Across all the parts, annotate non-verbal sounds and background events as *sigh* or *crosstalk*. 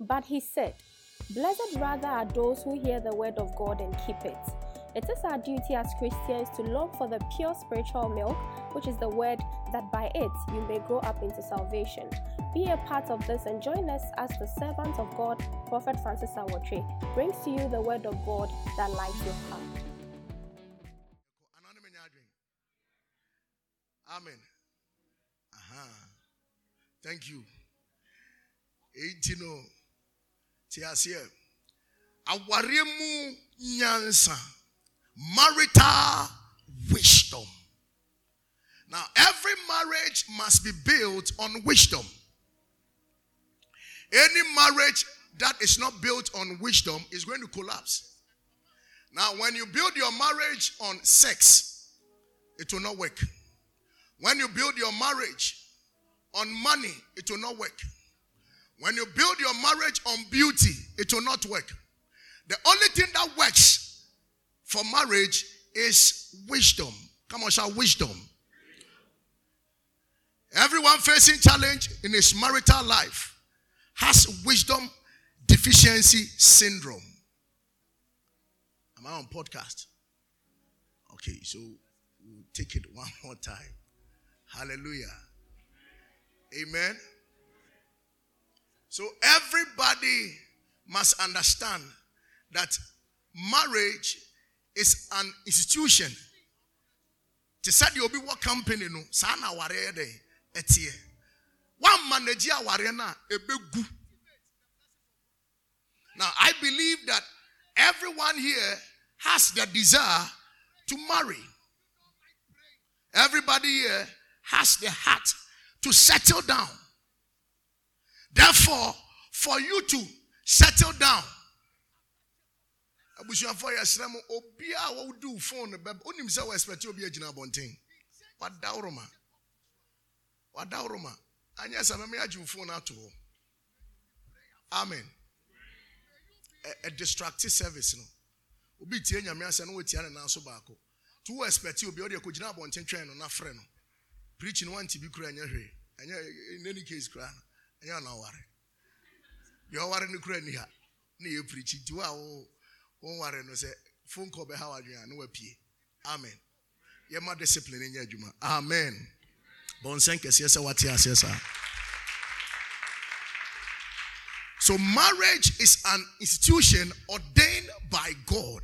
But he said, Blessed rather are those who hear the word of God and keep it. It is our duty as Christians to long for the pure spiritual milk, which is the word, that by it you may grow up into salvation. Be a part of this and join us as the servant of God, Prophet Francis Awotri, brings to you the word of God that lights your path. Amen. Aha. Thank you. 18 Tiasie. Aware mu nyansa. Marital wisdom. Now, every marriage must be built on wisdom. Any marriage that is not built on wisdom is going to collapse. Now, when you build your marriage on sex, it will not work. When you build your marriage on money, it will not work. When you build your marriage on beauty, it will not work. The only thing that works for marriage is wisdom. Come on, shout wisdom. Everyone facing challenge in his marital life has wisdom deficiency syndrome. Am I on podcast? Okay, so we'll take it one more time. Hallelujah. Amen. So everybody must understand that marriage is an institution. To say the obi what company no saa na aware de etie. One manage aware na ebegu. Now I believe that everyone here has the desire to marry. Everybody here has the heart to settle down. Therefore, for you to settle down, abusuafo yɛ srɛ mo obi a wɔdu phone bɛb onim sɛ wɔexpect obi agyina abɔnten. Wadaworo ma wadaworo ma anyɛ sɛ mɛmɛ agye phone ato hɔ. Amen. A distractive service no. Obi tie nyame asɛ no wɔtia ne nan so baako. To wo expect obi ɔde akɔgyina abɔnten twɛn no na frɛ no. Preach no wanti bi kura ɛnyɛ hwee. Ɛnyɛ in any case kura no ɛnyɛ ɔna ɔware deɛ ɔware no kura ni ha ne yɛ preach nti wo a wɔnware no sɛ phone call bɛha wadwene a ne wapue amen. Yɛma discipline nyɛ adwuma amen. Bɔnsɛn kɛseɛ sɛ wate aseɛ saa so marriage is an institution ordained by god.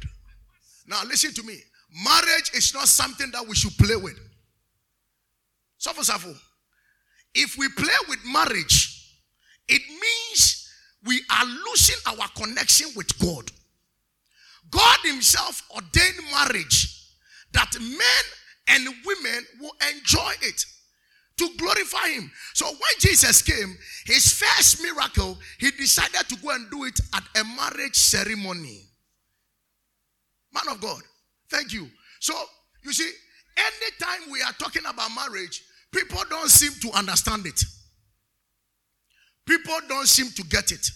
Now listen to me. Marriage is not something that we should play with. Suffer suffer if we play with marriage it means we are losing our connection with god God Himself ordained marriage that men and women will enjoy it to glorify Him. So when Jesus came, His first miracle, He decided to go and do it at a marriage ceremony. Man of God, thank you. So you see, anytime we are talking about marriage, people don't seem to understand it. People don't seem to get it.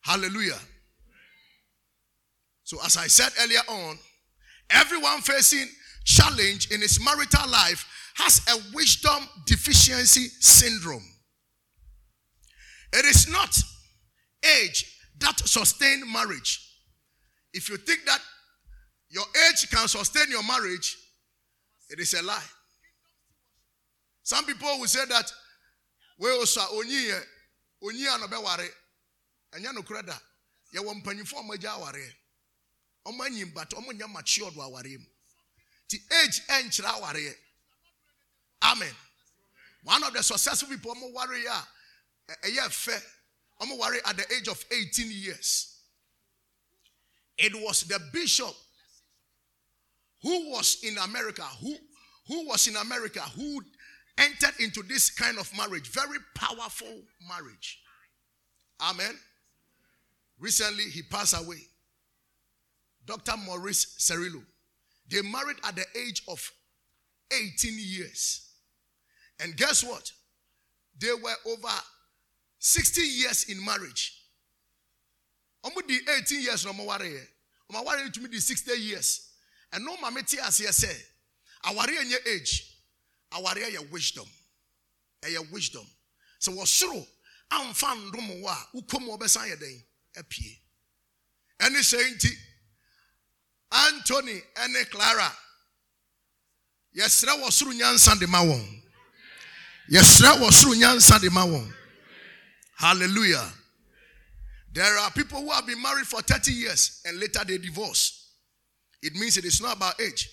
Hallelujah. So, as I said earlier on, everyone facing challenge in his marital life has a wisdom deficiency syndrome. It is not age that sustain marriage. If you think that your age can sustain your marriage, it is a lie. Some people will say that we also onyi onyi anobeware anya no kreda ye wo mpanyifo amagya aware. Ɔmo anyim but ɔmo nya matured wɔ awareɛ mu. Ti age ɛnkyerɛ awareɛ amen. One of the successful people ɔmo ware a ɛyɛ fɛ ɔmo ware at the age of 18 years. It was the bishop who was in america who who was in america who entered into this kind of marriage very powerful marriage amen recently he passed away Dr. Morris Cerullo. They married at the age of 18 years. And guess what? They were over 60 years in marriage. Omo di 18 years no mo ware ye. Omo ware to me di 60 years. And no mama ti ase say, nye age. Aware ye wisdom. Ɛyɛ wisdom. So wɔsoro amfa ndom wo a wokɔ mu wɔbɛsan yɛ dɛn? Apie ɛne sɛ nti anthony clara yɛsrɛ wɔ soro nyansa de ma wɔn. Yɛsrɛ wɔ soro nyansa de ma hallelujah. There are people who have been married for 30 years and later they divorce. It means it is not about age.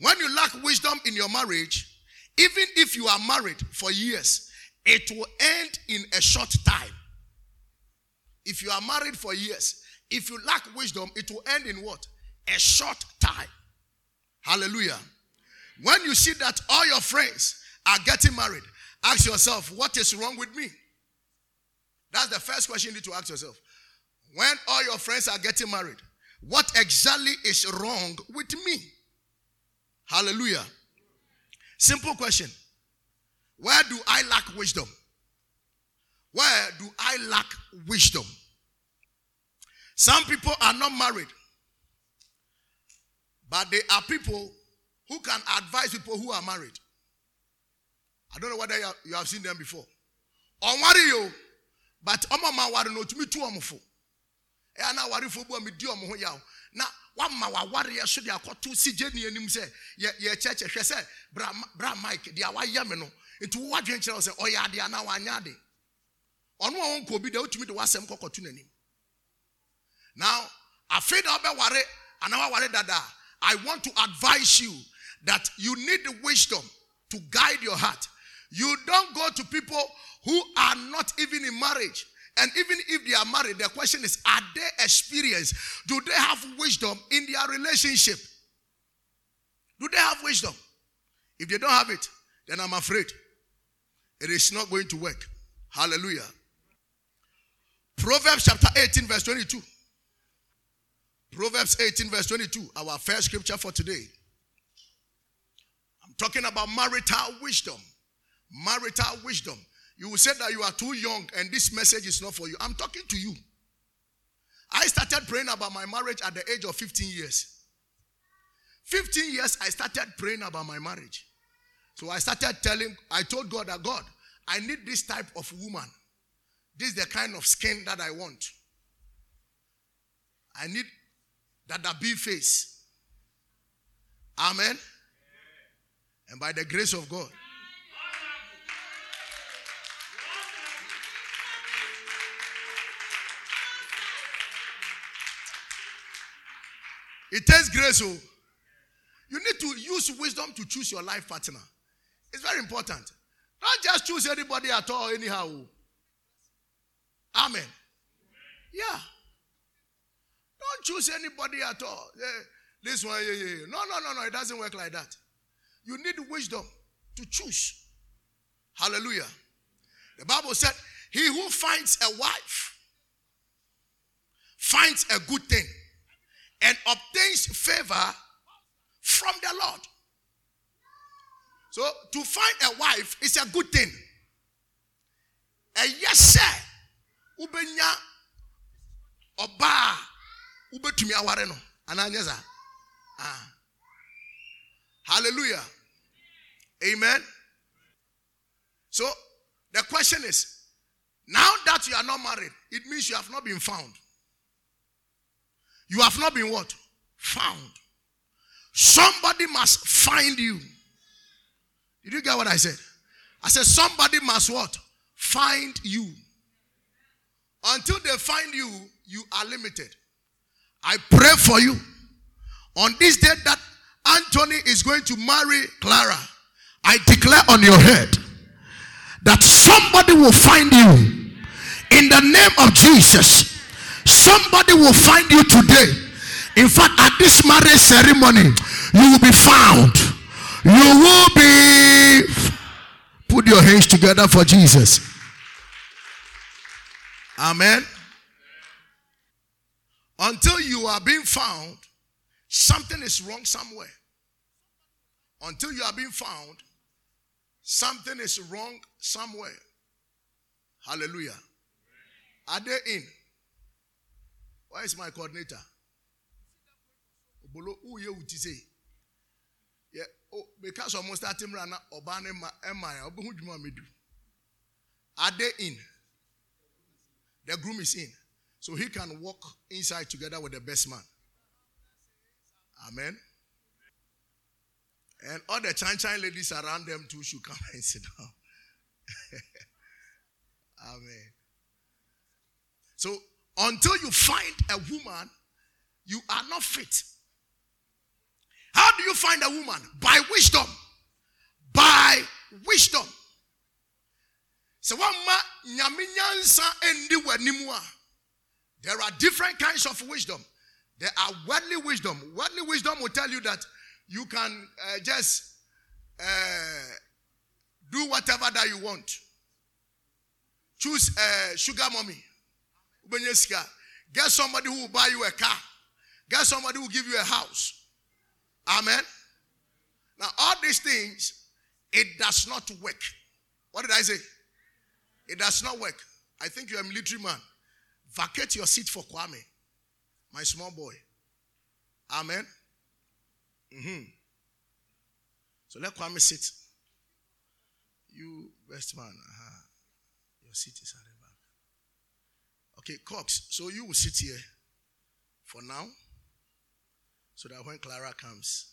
When you lack wisdom in your marriage even if you are married for years it will end in a short time if you are married for years if you lack wisdom it will end in what a short time hallelujah when you see that all your friends are getting married, ask yourself, what is wrong with me? That's the first question you need to ask yourself. When all your friends are getting married, what exactly is wrong with me? Hallelujah. Simple question. Where do I lack wisdom? Where do I lack wisdom? Some people are not married, but they are people who can advise people who are married. I don't know whether you have, seen them before. On worry you, but ọmọ ma wari no tumi tu ọmọ fo. Ẹ na wari fo bu ọmọ di ọmọ ho. Na wama wa wari yẹ so de akọto si gye ni anim yẹ kyerɛkyerɛ hwɛ sɛ bra mike de awa yɛ me no nti wo wadwen kyerɛ sɛ ɔyɛ ade ana wanyɛ ade. Ɔno a wɔn kɔ obi de otumi de wasɛm kɔkɔto n'anim. Now afei na ɔbɛ ana wa ware dada. I want to advise you that you need the wisdom to guide your heart. You don't go to people who are not even in marriage. And even if they are married, the question is are they experienced? Do they have wisdom in their relationship? Do they have wisdom? If they don't have it, then I'm afraid it is not going to work. Hallelujah. Proverbs chapter 18, verse 22. Proverbs 18, verse 22, our first scripture for today. I'm talking about marital wisdom. Marital wisdom. You will say that you are too young and this message is not for you. I'm talking to you. I started praying about my marriage at the age of 15 years. 15 years, I started praying about my marriage. So I started telling, I told God that God, I need this type of woman. This is the kind of skin that I want. I need that the big face. Amen. And by the grace of God. It takes grace. Oh. You need to use wisdom to choose your life partner. It's very important. Don't just choose anybody at all, anyhow. Amen. Yeah. Don't choose anybody at all. Yeah, this one, yeah, yeah. No, no, no, no. It doesn't work like that. You need wisdom to choose. Hallelujah. The Bible said, He who finds a wife finds a good thing and obtains favor from the Lord. So to find a wife is a good thing. A yes, sir. Ubenya oba ubetumi aware no ananyɛ ah hallelujah amen so the question is now that you are not married it means you have not been found you have not been what? Found. Somebody must find you. Did you get what i said? I said somebody must what? Find you. Until they find you you are limited. I pray for you. On this day that Anthony is going to marry Clara. I declare on your head that somebody will find you. In the name of Jesus. Somebody will find you today. In fact, at this marriage ceremony, you will be found. You will be. Put your hands together for Jesus. Amen. Until you are being found, something is wrong somewhere. Until you are being found, something is wrong somewhere. Hallelujah. Are they in? Where is my coordinator? Bolo uye utise. Yeah, oh, because almost time rana obane ma dwuma medu. Are they in? The groom is in. So he can walk inside together with the best man. Amen. And all the chan chan ladies around them too should come and *laughs* sit down. *laughs* Amen. So until you find a woman, you are not fit. How do you find a woman? By wisdom. By wisdom. So. There are different kinds of wisdom. There are worldly wisdom. Worldly wisdom will tell you that you can uh, just uh, do whatever that you want. Choose a uh, sugar mommy. Get somebody who will buy you a car. Get somebody who will give you a house. Amen. Now, all these things, it does not work. What did I say? It does not work. I think you're a military man. Vacate your seat for Kwame, my small boy. Amen. Mm-hmm. So let Kwame sit. You, best man, uh-huh. your seat is at. Okay, Cox. So you will sit here for now, so that when Clara comes,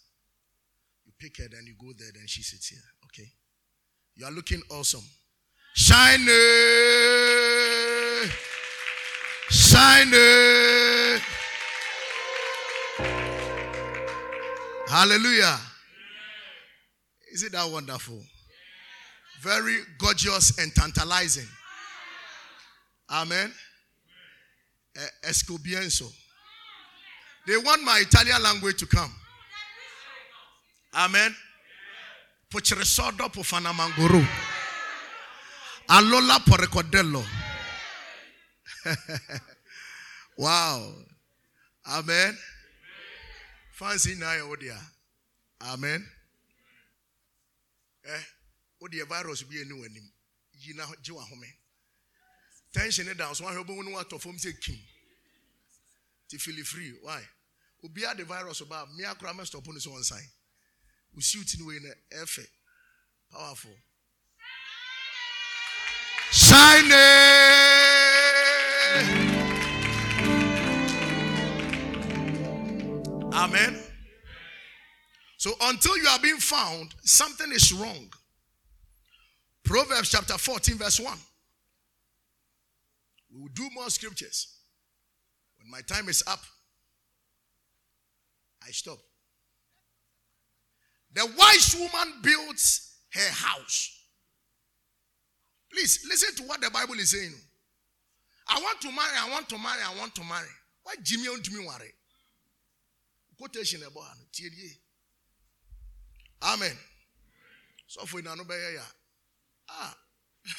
you pick her, then you go there, then she sits here. Okay. You are looking awesome. Shine. Shine. Hallelujah. Is it that wonderful? Very gorgeous and tantalizing. Amen. Escobienso. They want my Italian language to come. Amen. Pocheresodo po fanamanguru. Alola por recodello. *laughs* wow. Amen. Fancy na odia. Amen. Eh, odia virus bi enu anim. Yi na gye wa home. Tension ne down so ahwe obo nu atọ fom se kim. Ti feel free. Why? Obi the virus ba me akora me stop no so on sign. We shoot in way na efe. Powerful. Shine. Amen. So until you are being found, something is wrong. Proverbs chapter 14, verse 1. We will do more scriptures. When my time is up, I stop. The wise woman builds her house. Please listen to what the Bible is saying. I want to marry, I want to marry, I want to marry. Why Jimmy on to me worry? Quotation about Amen. So for now, no ya. Ah,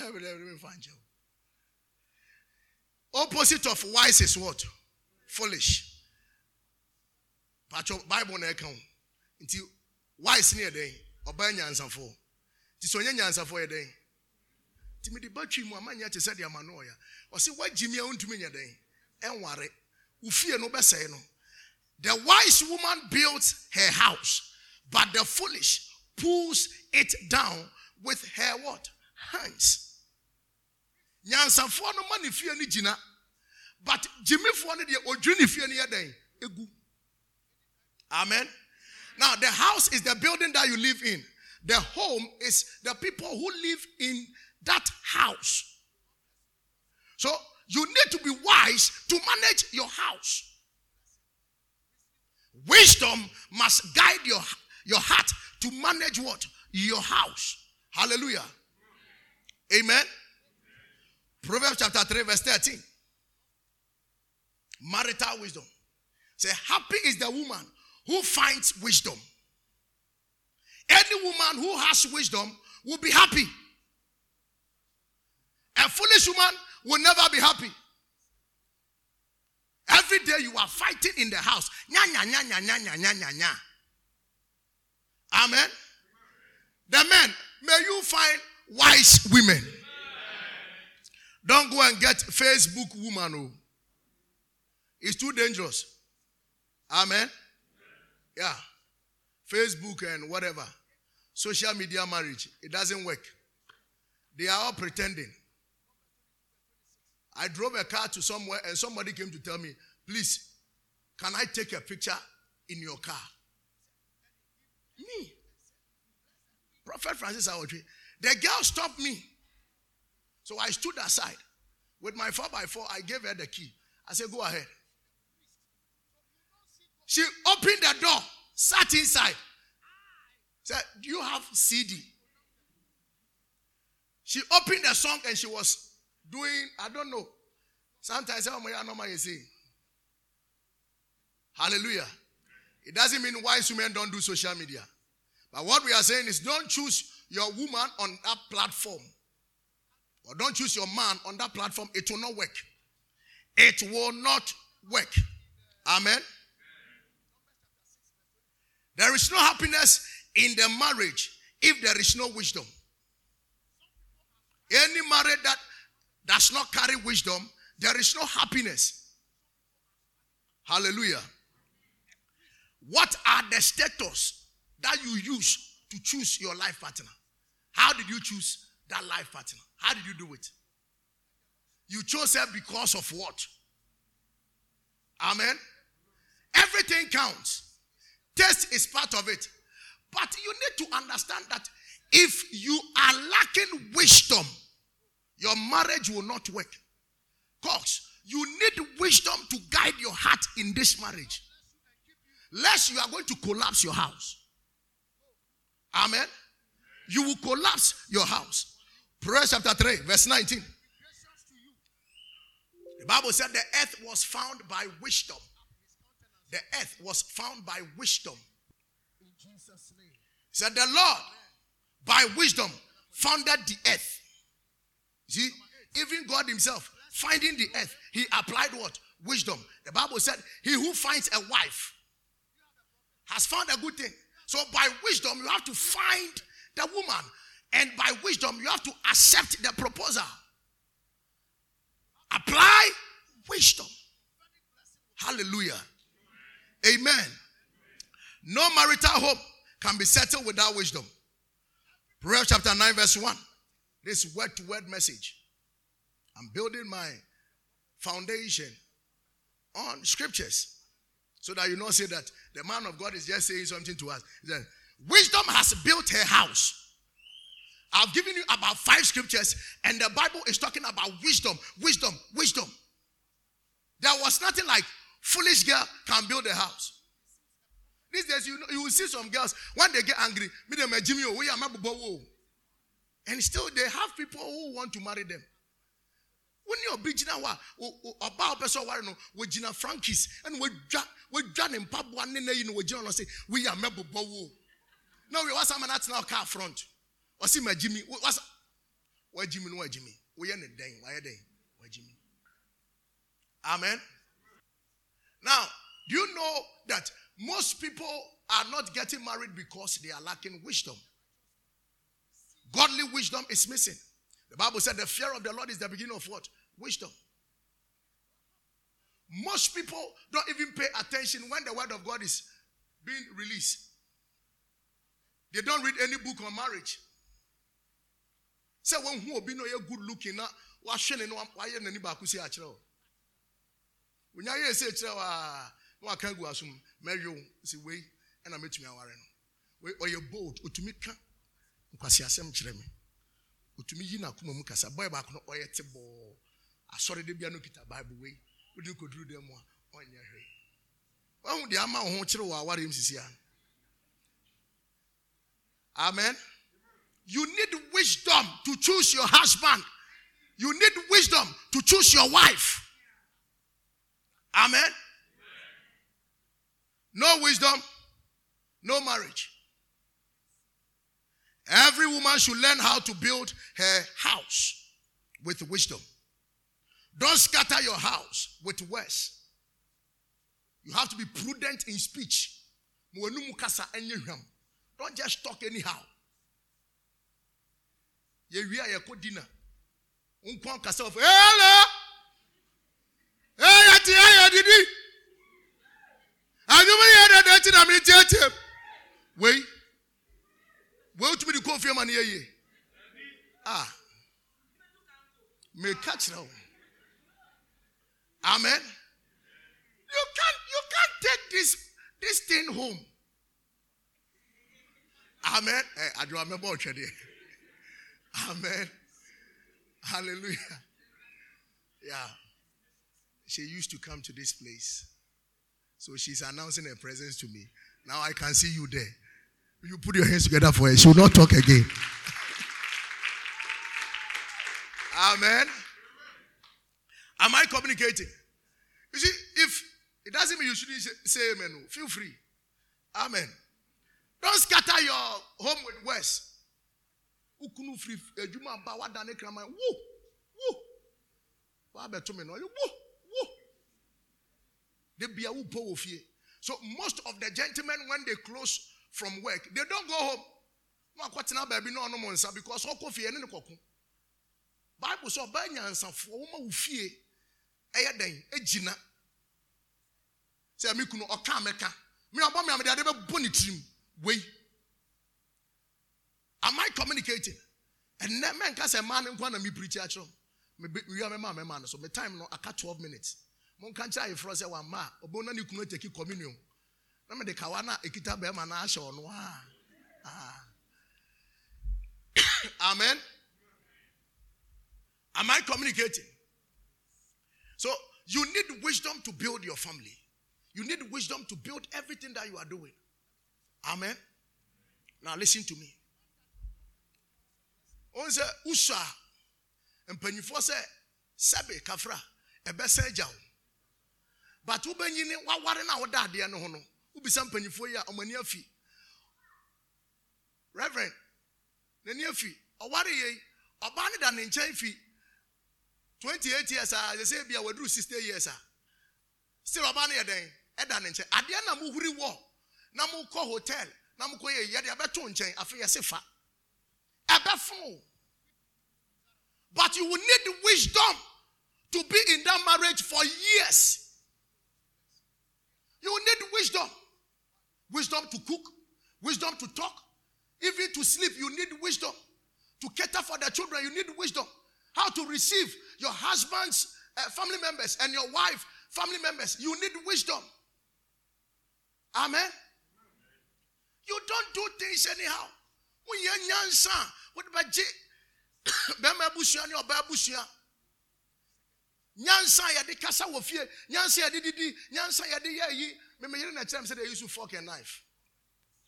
*laughs* Opposite of wise is what? Foolish. But your Bible na ɛka ho. Nti wise ne yɛ dɛn? Ɔbaa nyansafo. Nti sɛ ɔnyɛ nyansafo yɛ dɛn? Nti mede batwi mu ama nyɛ te sɛ deɛ ama no ɔya. Ɔse wagyi mi a wontumi nyɛ dɛn? Ɛnware. Ufie no no. The wise woman built her house, but the foolish pulls it down with her what? Hands. Nyansafoɔ no ma ne fie no gyina, but gyimifoɔ no deɛ odwiri ne fie no yɛ dɛn? Egu. Amen. Now the house is the building that you live in. The home is the people who live in that house. So you need to be wise to manage your house. Wisdom must guide your, your heart to manage what? Your house. Hallelujah. Amen. Proverbs chapter 3, verse 13. Marital wisdom. Say, happy is the woman who finds wisdom. Any woman who has wisdom will be happy. A foolish woman will never be happy. Every day you are fighting in the house. Nya, nya, nya, nya, nya, nya, nya, nya, nya. Amen. The men, may you find wise women. Don't go and get Facebook woman. Oh. It's too dangerous. Amen. Yeah. Facebook and whatever. Social media marriage. It doesn't work. They are all pretending. I drove a car to somewhere and somebody came to tell me, please, can I take a picture in your car? Me. Prophet Francis Awotri. The girl stopped me. So I stood aside. With my 4x4, I gave her the key. I said, go ahead. She opened the door, sat inside. Said, Do you have CD? She opened the song and she was doing, I don't know. Sometimes I oh, know my say. Hallelujah. It doesn't mean wise women don't do social media. But what we are saying is don't choose your woman on that platform. Or don't choose your man on that platform. It will not work. It will not work. Amen. There is no happiness in the marriage if there is no wisdom. Any marriage that does not carry wisdom, there is no happiness. Hallelujah. What are the status that you use to choose your life partner? How did you choose that life partner? How did you do it? You chose her because of what? Amen. Everything counts. Taste is part of it. But you need to understand that if you are lacking wisdom, your marriage will not work. Because you need wisdom to guide your heart in this marriage. Lest you are going to collapse your house. Amen. You will collapse your house. Proverbs chapter 3, verse 19. The Bible said the earth was found by wisdom. The earth was found by wisdom. In Jesus' name. Said the Lord, by wisdom, founded the earth. See, even God Himself, finding the earth, He applied what? Wisdom. The Bible said, He who finds a wife has found a good thing. So by wisdom, you have to find the woman. And by wisdom, you have to accept the proposal. Apply wisdom. Hallelujah. Amen. No marital hope can be settled without wisdom. Proverbs chapter 9, verse 1. This word to word message. I'm building my foundation on scriptures so that you don't say that the man of God is just saying something to us. Wisdom has built her house. I've given you about five scriptures, and the Bible is talking about wisdom, wisdom, wisdom. There was nothing like foolish girl can build a house. These days, you know, you will see some girls when they get angry, me them Jimmy, oh, we are oh. and still they have people who want to marry them. When you're gyina hɔ a ɔbaa ɔpɛ sɛ ɔware no wɔgyina frankis ɛna wɔdwa wɔdwa ne mpaboa ne na yi no wɔgyina no sɛ woyɛ amɛbobɔ oh. wo na wɔyɛ wasa ama no atena car front ɔsi ma gyimi wasa wagyimi no wagyimi woyɛ ne dɛn? Wayɛ dɛn? Wagyimi amen. Now do you know that most people are not getting married because they are lacking wisdom? Godly wisdom is missing. The bible said the fear of the lord is the beginning of what? Wisdom. Most people don't even pay attention when the word of god is being released. They don't read any book on marriage sɛ wɔnhu obi na ɔyɛ good looking na wahwɛ ne na wayɛ n'ani baako si akyerɛ o. Wonya yɛ ese kyerɛ wa na waka gu asom mɛhwɛ si wei ɛna mɛtumi aware no. Ɔyɛ bold otumi ka nkwasi asɛm kyerɛ me. Otumi yi n'akoma mu kasa bɔyɛ baako no ɔyɛ te bɔɔ asɔre de bia no kita baibu wei wodi koduru dɛm a ɔnyɛ hwee wɔn deɛ ama wɔn ho kyerɛ wɔ aware mu sisi ano amen. You need wisdom to choose your husband. You need wisdom to choose your wife. Amen. No wisdom, no marriage. Every woman should learn how to build her house with wisdom. Don't scatter your house with words. You have to be prudent in speech. Don't just talk anyhow. Yɛwie a yɛkɔ dina nkɔn kasa wɔ fɔ ɛɛlɛ ɛyɛ ti ɛyɛ didi adum yɛ dada ti na mi tiɛtiɛ wei wei tumi di kó fie ma ni yɛ yie a ah. mɛka kyerɛ wo Amen. You can't you can't take this this thing home. Amen. Eh, I do remember already. Amen. Hallelujah. Yeah. She used to come to this place. So she's announcing her presence to me. Now I can see you there. You put your hands together for her. She will not talk again. Amen. Am I communicating? You see, if it doesn't mean you shouldn't say amen, oh. feel free. Amen. Don't scatter your home with words. Ukunu free ejuma ba wadane krama. Woo! Woo! Wa beto me no. Woo! Woo! They be a woo So most of the gentlemen when they close from work, they don't go home. No akwatena baby no no monsa because okọ fie ne kokko. Bible so ba nyansafo wo ma wo fie ɛyɛ dɛn egyina. Sɛ me kunu ɔka. Me abɔ me amede ade bɛbɔ ne tirim. Wei. Am I communicating? And then man sɛ man nkwa na me preach akyerɛ. Me wi am ma me man so me time no aka 12 minutes. Mon kan kyerɛ ayefro sɛ wa ma obo na ne kunu take communion. Na me de kawa na ekita be ma na ahyɛ ɔno ha. Ah. *coughs* Amen. Am I communicating? So you need wisdom to build your family. You need wisdom to build everything that you are doing. Amen. Now listen to me. On sɛ usa mpanyinfoɔ sɛ sɛbe kafra ɛbɛsɛ agya wo. But wobɛnyini waware no a adeɛ no ho no wobisa mpanyinfoɔ yi a ɔmani afi. Reverend n'ani afi. Ɔware yei ɔbaa no da ne nkyɛn fi 28 years a yɛsɛ bi a waduru 60 years a. Still ɔbaa no yɛ dɛn? Ɛda ne nkyɛn. Adeɛ na mohuri wɔ na mokɔ hotel na mokɔ yɛ yɛde abɛto nkyɛn afei yɛse fa. But you will need wisdom to be in that marriage for years. You will need wisdom. Wisdom to cook. Wisdom to talk. Even to sleep you need wisdom. To cater for the children you need wisdom. How to receive your husband's uh, family members and your wife family members. You need wisdom. Amen. You don't do things anyhow wode *coughs* bɛgye bɛrima abusua ne ɔbaa abusua nyansa a yɛde kasa wɔ fie nyansa a yɛde didi nyansa a yɛde yɛ ayi memeyere na kyerɛ m sɛ de use fork and knife.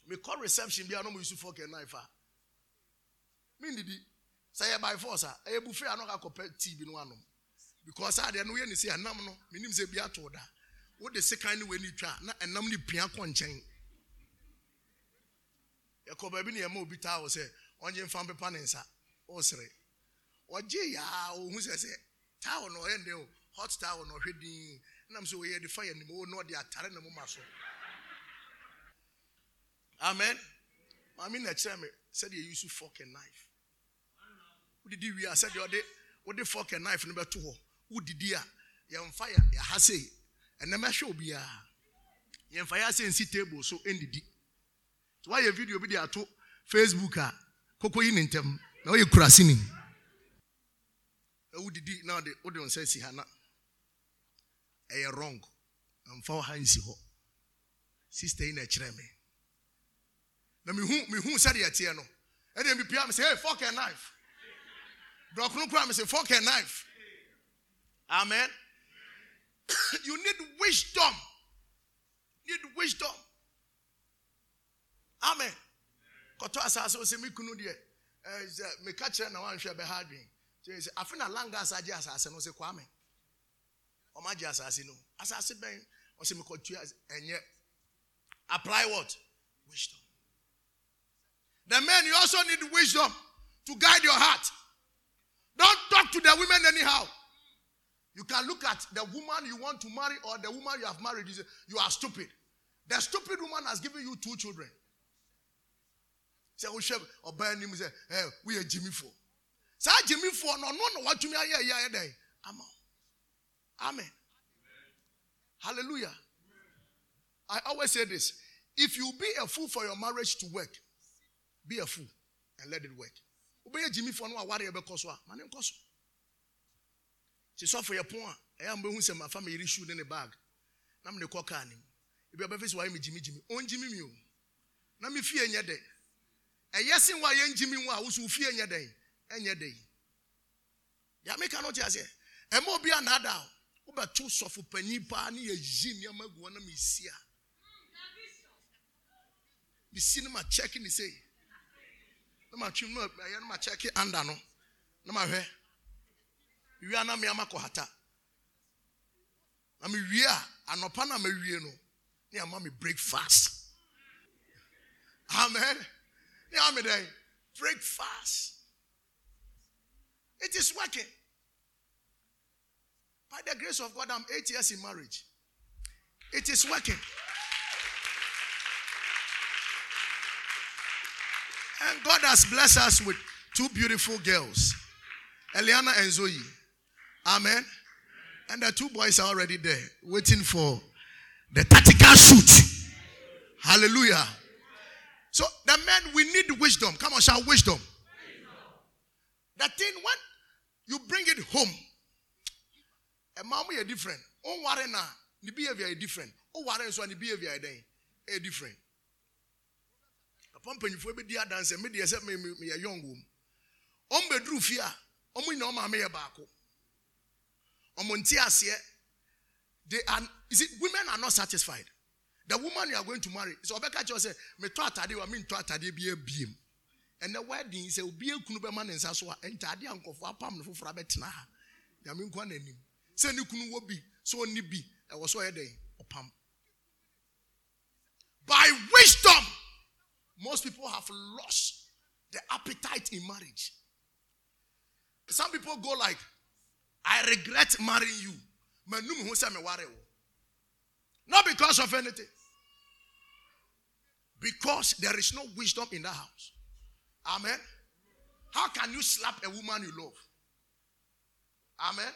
Mekɔ reception bia no mo use fork and knife a mendidi sɛ yɛ by force a ɛyɛ buffet a na ɔkakɔpɛ tea bi no anom. Because adeɛ no woyɛ ne sɛ ɛnam no. Menim sɛ bi ato da wode sekan ne w'ani twa. Na ɛnam ne pia kɔ nkyɛn yɛkɔ baabi ne yɛma obi taa wɔ sɛ ɔnye mfa mpepa ne nsa ɔsere ɔgye yaa ɔhu sɛ sɛ towel no ɔyɛ ndɛ o hot towel no ɔhwɛ din. Nam sɛ ɔyɛ de yɛ nim o na ɔde atare ne moma so. Amen. Maame na kyerɛ me sɛdeɛ use fork and knife. Wodidi wie a sɛdeɛ ɔde wode fork and knife no bɛto hɔ. Wodidi a yɛmfa yɛha sei ɛnɛm ɛhwɛ obiara yɛmfa yɛ asɛ nsi table so ndidi nti woayɛ video bi de ato facebook a koko yi ne ntɛm na woyɛ kurasini wodidi na wode wode wo nsa si ha na ɛyɛ wrong mfa wo ha nsi hɔ sister yi na ɛkyerɛ me na mehu mehu sɛdeɛ ɛteɛ no. Ɛdeɛ mepia me sɛ hey fork and knife. Dɔkono kora me sɛ fork and knife. Amen. *coughs* You need wisdom. Need wisdom. Amen kɔtɔ asase wo sɛ me kunu deɛ eh, sɛ meka kyerɛ na wanhwɛ bɛha adwen. Sɛ afe na langas agye asase no sɛ kwame ɔma agye asase no. Asase bɛn? Ɔsɛ mekɔtua ɛnyɛ. Apply what? Wisdom. The men you also need wisdom to guide your heart. Don't talk to the women anyhow. You can look at the woman you want to marry or the woman you have married. You are stupid. The stupid woman has given you two children sɛ wohwɛ ɔbaa anim sɛ ɛ woyɛ gyimifoɔ. Saa gyimifoɔ no ɔno na watumi ayɛ ɛyɛ ayɛ dɛn? Ama amen. Hallelujah. I always say this if you be a fool for your marriage to work be a fool and let it work. Wobɛyɛ gyimifoɔ no aware yɛbɛkɔ so a ma ne nkɔ so. Nti sɔfo yɛ pon a ɛyɛ mbɛhu sɛ mafa me yere shoe ne ne bag na mene kɔ kaa nim ebi ɔbɛfɛ sɛ wayɛ me gyimigyimi ɔngyimi mi o. Na me fie nyɛ dɛ ɛyɛ sen wo a yɛngyimi wo a wo so wo fie nyɛ dɛn? Ɛnyɛ dɛ yi deɛ meka no te aseɛ. Ɛma obi anaada o wobɛto sɔfo panyin paa ne yɛyi nneɛma gu hɔ na mesi a. Mesi no makyɛke ne sei. Na matwem no ɛyɛ no makyɛke anda no. Na mahwɛ wia na meama kɔhata na mewie a anɔpa na mawie no ne ama me breakfast. Amen ne ama me dɛn breakfast. It is working. By the grace of god i'm eight years in marriage. It is working. And god has blessed us with two beautiful girls eliana and zoe. Amen. And the two boys are already there waiting for the tactical shoot. Hallelujah. So the men, we wisdom. Come on, shout wisdom. wisdom. The thing when you bring it home, a mom is different. Oh, worry now, the behavior is different. Oh, worry so the behavior is eh, different. Upon penny for be dear dance, and me dear me me a young woman. On bedroom fear, on we know my mayor back. Omontiasie, eh, they are, is it, women are not satisfied. The woman you are going to marry, so Obeka just say, me to atade wa me to atade bi ebiem. The wedding is obi ekunu be man nsa so a entade ankofo apam no foforo abetena ha. Ya me nkwa nanim. Se ni kunu wo bi, so ni bi, wo so ye den opam. By wisdom, most people have lost the appetite in marriage. Some people go like, I regret marrying you. Not because of anything. Because there is no wisdom in the house. Amen. How can you slap a woman you love? Amen.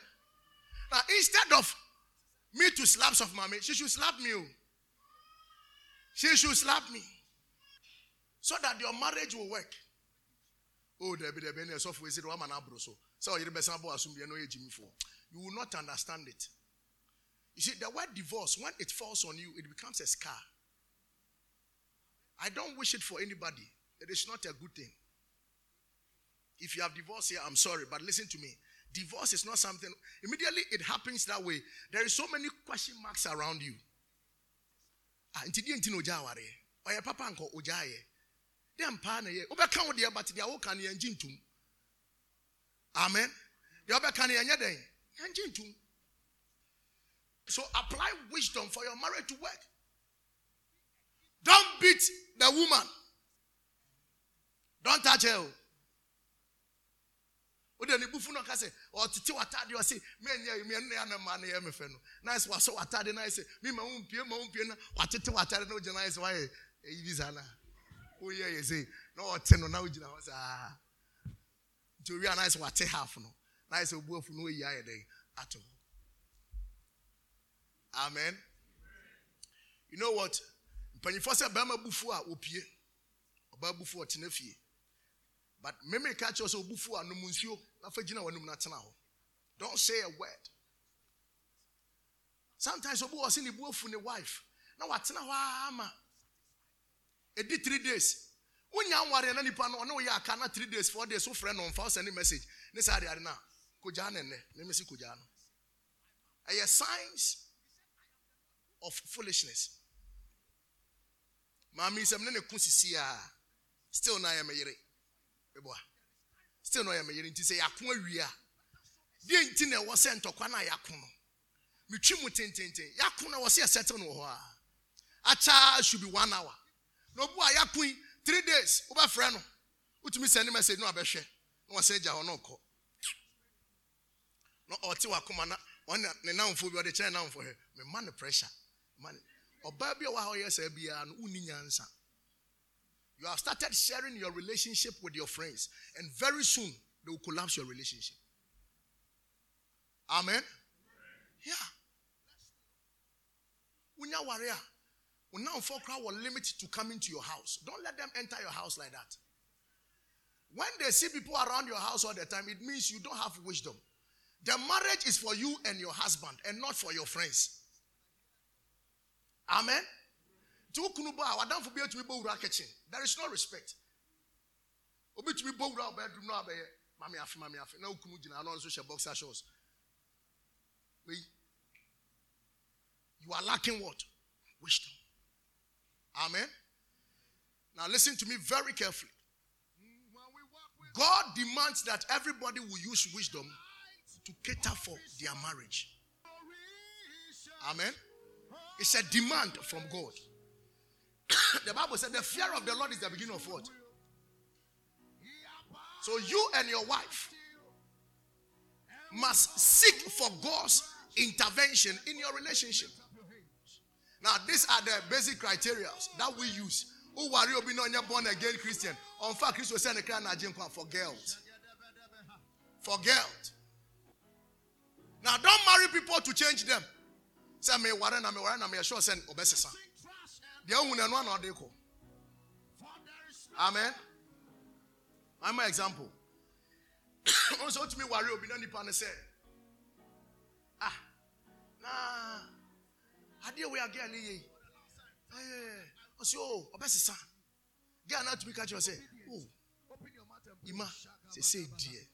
Now, instead of me to slap of mommy, she should slap me. Oh. She should slap me. So that your marriage will work. Oh, there be there be any software. Is it one man abroso? So you You will not understand it. You see, the word divorce, when it falls on you, it becomes a scar. I don't wish it for anybody. It is not a good thing. If you have divorce here, I'm sorry, but listen to me. Divorce is not something, immediately it happens that way. There is so many question marks around you. Amen so apply wisdom for your marriage to work. Don't beat the woman. Don't touch her. wode ne bufu no ka sɛ ɔtete watade ɔse menyɛ meɛno ne ma no yɛ mefɛ no. Na sɛ wasɔ watade no sɛ mema wo mpie ma wo mpie no watete watade no wogyina sɛ woayɛ ɛyi bi saa no woyɛ yɛ sei. Na ɔte no na wogyina hɔ saa. Nti owie a na sɛ wate half no na sɛ obuafu no wɔyi ayɛ dɛn ato hɔ. Amen. You know what? mpanyinfoɔ sɛ bɛrima bufu a opie ɔbaa bufu ɔtena fie but mmemme ka kyerɛ sɛ obufu a nom nsuo nafa gyina wɔn anim na tena hɔ don't say a word. Sometimes obi wɔ se ne bu afu ne wife na watena hɔ ama. Edi three days. Wonya nware na nipa no ɔne wɔyɛ aka na three days four days so frɛ no ɔmfa ɔsɛ ne message. Ne saa de ade na kogyaa ne nnɛ ne mesi kogyaa no ɛyɛ signs of foolishness. Maami sɛm ne ne ko sisi a still na yɛ me yere. Eboa. Still na yɛ me yere nti sɛ yɛako awie a deɛ nti na ɛwɔ sɛ ntɔkwa na yɛako no. Metwi mu tententen. Yɛako na wɔsɛ yɛsɛtew no wɔ hɔ a. Acha should be one hour. Na obu a yɛako yi three days wobɛfrɛ no. Wotumi send message no abɛhwɛ. Na wɔsɛ gya hɔ no kɔ. Na ɔte wakoma na ɔne ne namfo bi ɔde kyerɛ namfo hɛ. Me ma no pressure. Ɔbaa bi a wɔ ha ɔyɛ biara no wonni nyansa. You have started sharing your relationship with your friends, and very soon they will collapse your relationship. Amen. Yeah. Unya warrior. Now, for crowd will limit to coming to your house. Don't let them enter your house like that. When they see people around your house all the time, it means you don't have wisdom. The marriage is for you and your husband and not for your friends. Amen. Nti wo bɔ a wadamfo bi atumi bɔ wura kitchen. There is no respect. Obi tumi bɔ wura bedroom na abɛyɛ mami afe mami afe na wo kunu gyina ano nso hyɛ boxer shorts. Wei. You are lacking what? Wisdom. Amen. Now listen to me very carefully. God demands that everybody will use wisdom to cater for their marriage. Amen. It's a demand from God. *coughs* the Bible said the fear of the Lord is the beginning of what? So you and your wife must seek for God's intervention in your relationship. Now, these are the basic criteria that we use. Who worry obi no born again Christian? On fact, Christ a cry for girls. For girls. Now, don't marry people to change them. Say me worry na me worry na me sure send obesesa. The own no na odeko. Amen. I'm an example. Also to me worry obi no nipa ne say. Ah. Nah. Adeɛ wei agɛ ne yie. Ɛɛ ɔsi o ɔbɛsesa. Gɛ ana tumi ka kyerɛ sɛ o ima sese deɛ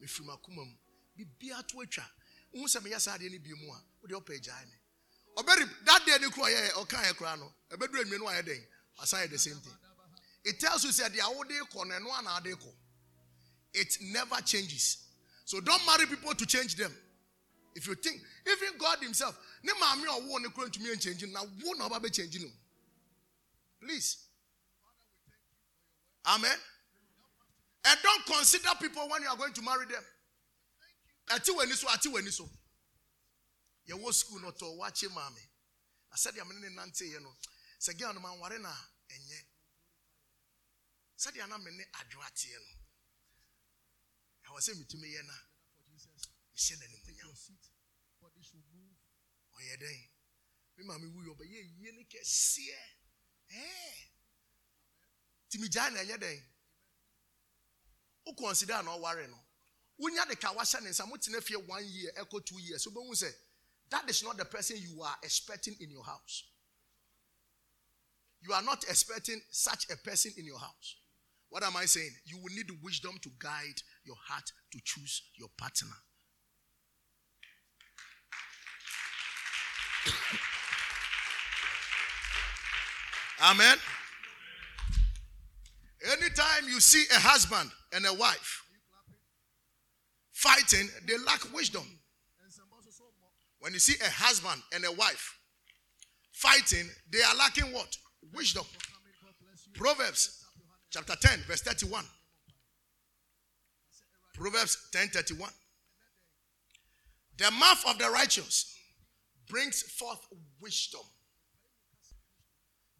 mefiri makoma mu biribi ato atwa wohu sɛ meyɛ saa adeɛ no bi mu a wode ɔpɛ agyae me ɔbɛri that day ne koro ɔyɛ ɔka yɛ koraa no ɛbɛduru anwia no ayɛ dɛn asan yɛ the same thing. It tells you sɛ deɛ wode kɔ no ɛno ana ade kɔ. It never changes. So don't marry people to change them. If you think even God himself ne maame a ɔwɔ ne kuro ntumi nkyɛngye na wo na ɔba bɛkyɛngye no. Please. Amen. And don't consider people when you are going to marry them. Ɛte w'ani so ate w'ani so. Yɛwɔ school no tɔ wakye maame. Na sɛdeɛ mene ne nanteeɛ no sɛ gɛl no manware no a ɛnyɛ. Sɛdeɛ na mene adwo ateɛ no ɛwɔ sɛ metumi yɛ no mehyɛ n'animuonyam ɔyɛ dɛn? Me maame wuyɛ ɔbɛyɛ yie ne kɛseɛ. Timi gyae na ɛnyɛ dɛn? Wo consider na ɔware no. Wonya de ka wahyɛ ne nsa motena fie one year ɛkɔ two years. Wobɛhu sɛ that is not the person you are expecting in your house you are not expecting such a person in your house what am i saying you will need wisdom to guide your heart to choose your partner *coughs* amen anytime you see a husband and a wife fighting, they lack wisdom. When you see a husband and a wife fighting, they are lacking what? Wisdom. Proverbs chapter 10, verse 31. Proverbs 10 31. The mouth of the righteous brings forth wisdom.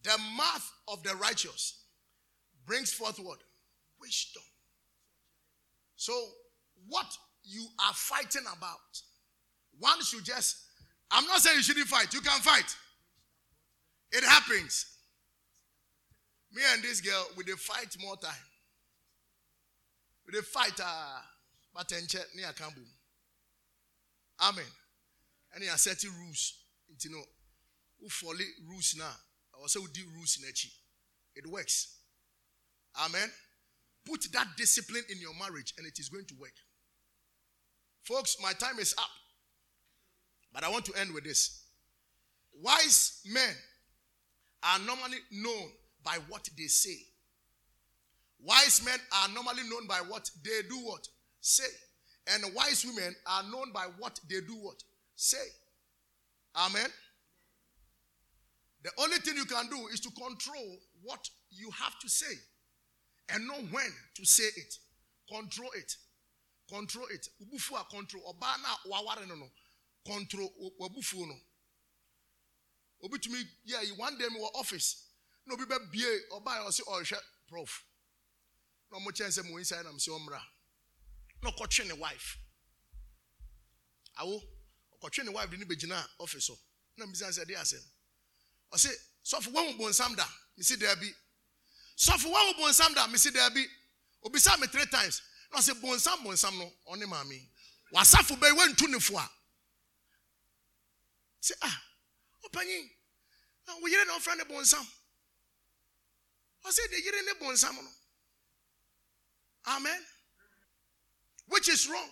The mouth of the righteous brings forth what? Wisdom. So, what you are fighting about. One should just, I'm not saying you shouldn't fight, you can fight. It happens. Me and this girl, we did fight more time. We did fight, uh, but near Kambu. Amen. And he has set rules. You know, who follow rules now. I also do rules in It works. Amen. Put that discipline in your marriage and it is going to work. Folks, my time is up. But I want to end with this. Wise men are normally known by what they say. Wise men are normally known by what they do what? Say. And wise women are known by what they do what? Say. Amen. The only thing you can do is to control what you have to say and know when to say it. Control it. control it ubufu a control ɔbaa na waware no no control wabufuo no obi tumi yɛ yi one day mi wɔ office na obi bɛ bie ɔbaa yɛ ɔsi ɔrehwɛ prof. Na ɔmo kyɛn sɛ mo inside nam si ɔmra na ɔkɔtwe ne wife. Awo ɔkɔtwe ne wife de ne bɛ gyina office so na mbisa sɛ ɛde asɛm. Ɔsi sɔfo wɔn mo bonsam da? Misi dɛbi sɔfo wɔn mo bonsam da? Misi dɛbi obisa mi three times. Na ɔsɛ bonsam bonsam no ɔne maame wasafo bɛyi wantu ne fo a. Sɛ ah ɔpanyin wo yere na ɔfrɛ ne bonsam ɔsɛ de yere ne bonsam no. Amen. Which is wrong.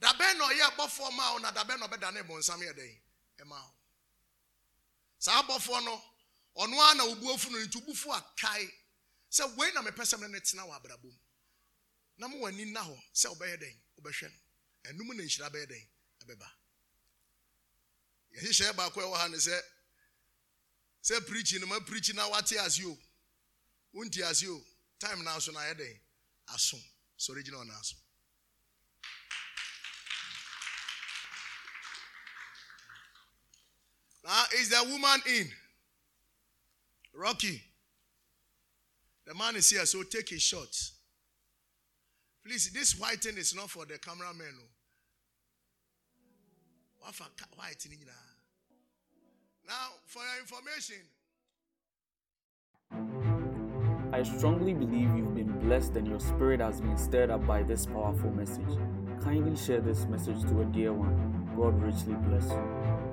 Dabɛn na ɔyɛ abɔfoɔ ma wo na dabɛn na ɔbɛda ne bonsam yɛ dɛn? Ɛma wo. Saa abɔfoɔ no ɔno ara na obu afu no nti obufu akae sɛ wei na mepɛ sɛ me ne tena wɔ abrabɔ mu. Na mo w'ani nna hɔ sɛ wobɛyɛ dɛn? Wobɛhwɛ no. Ɛnum na nhyira bɛyɛ dɛn? Ɛbɛba. Yɛhyehyɛ baako ɛwɔ ha ne sɛ pirikyi no ma pirikyi na ase o wonti ase o time na aso na ayɛ dɛn aso. Sɔre gyina ɔna aso. Now is the woman in? Rocky. The man is here so take his shot. Please this white thing is not for the cameraman o wafa white nyinaa now for your information. I strongly believe you've been blessed and your spirit has been stirred up by this powerful message. Kindly share this message to a dear one. God richly bless you.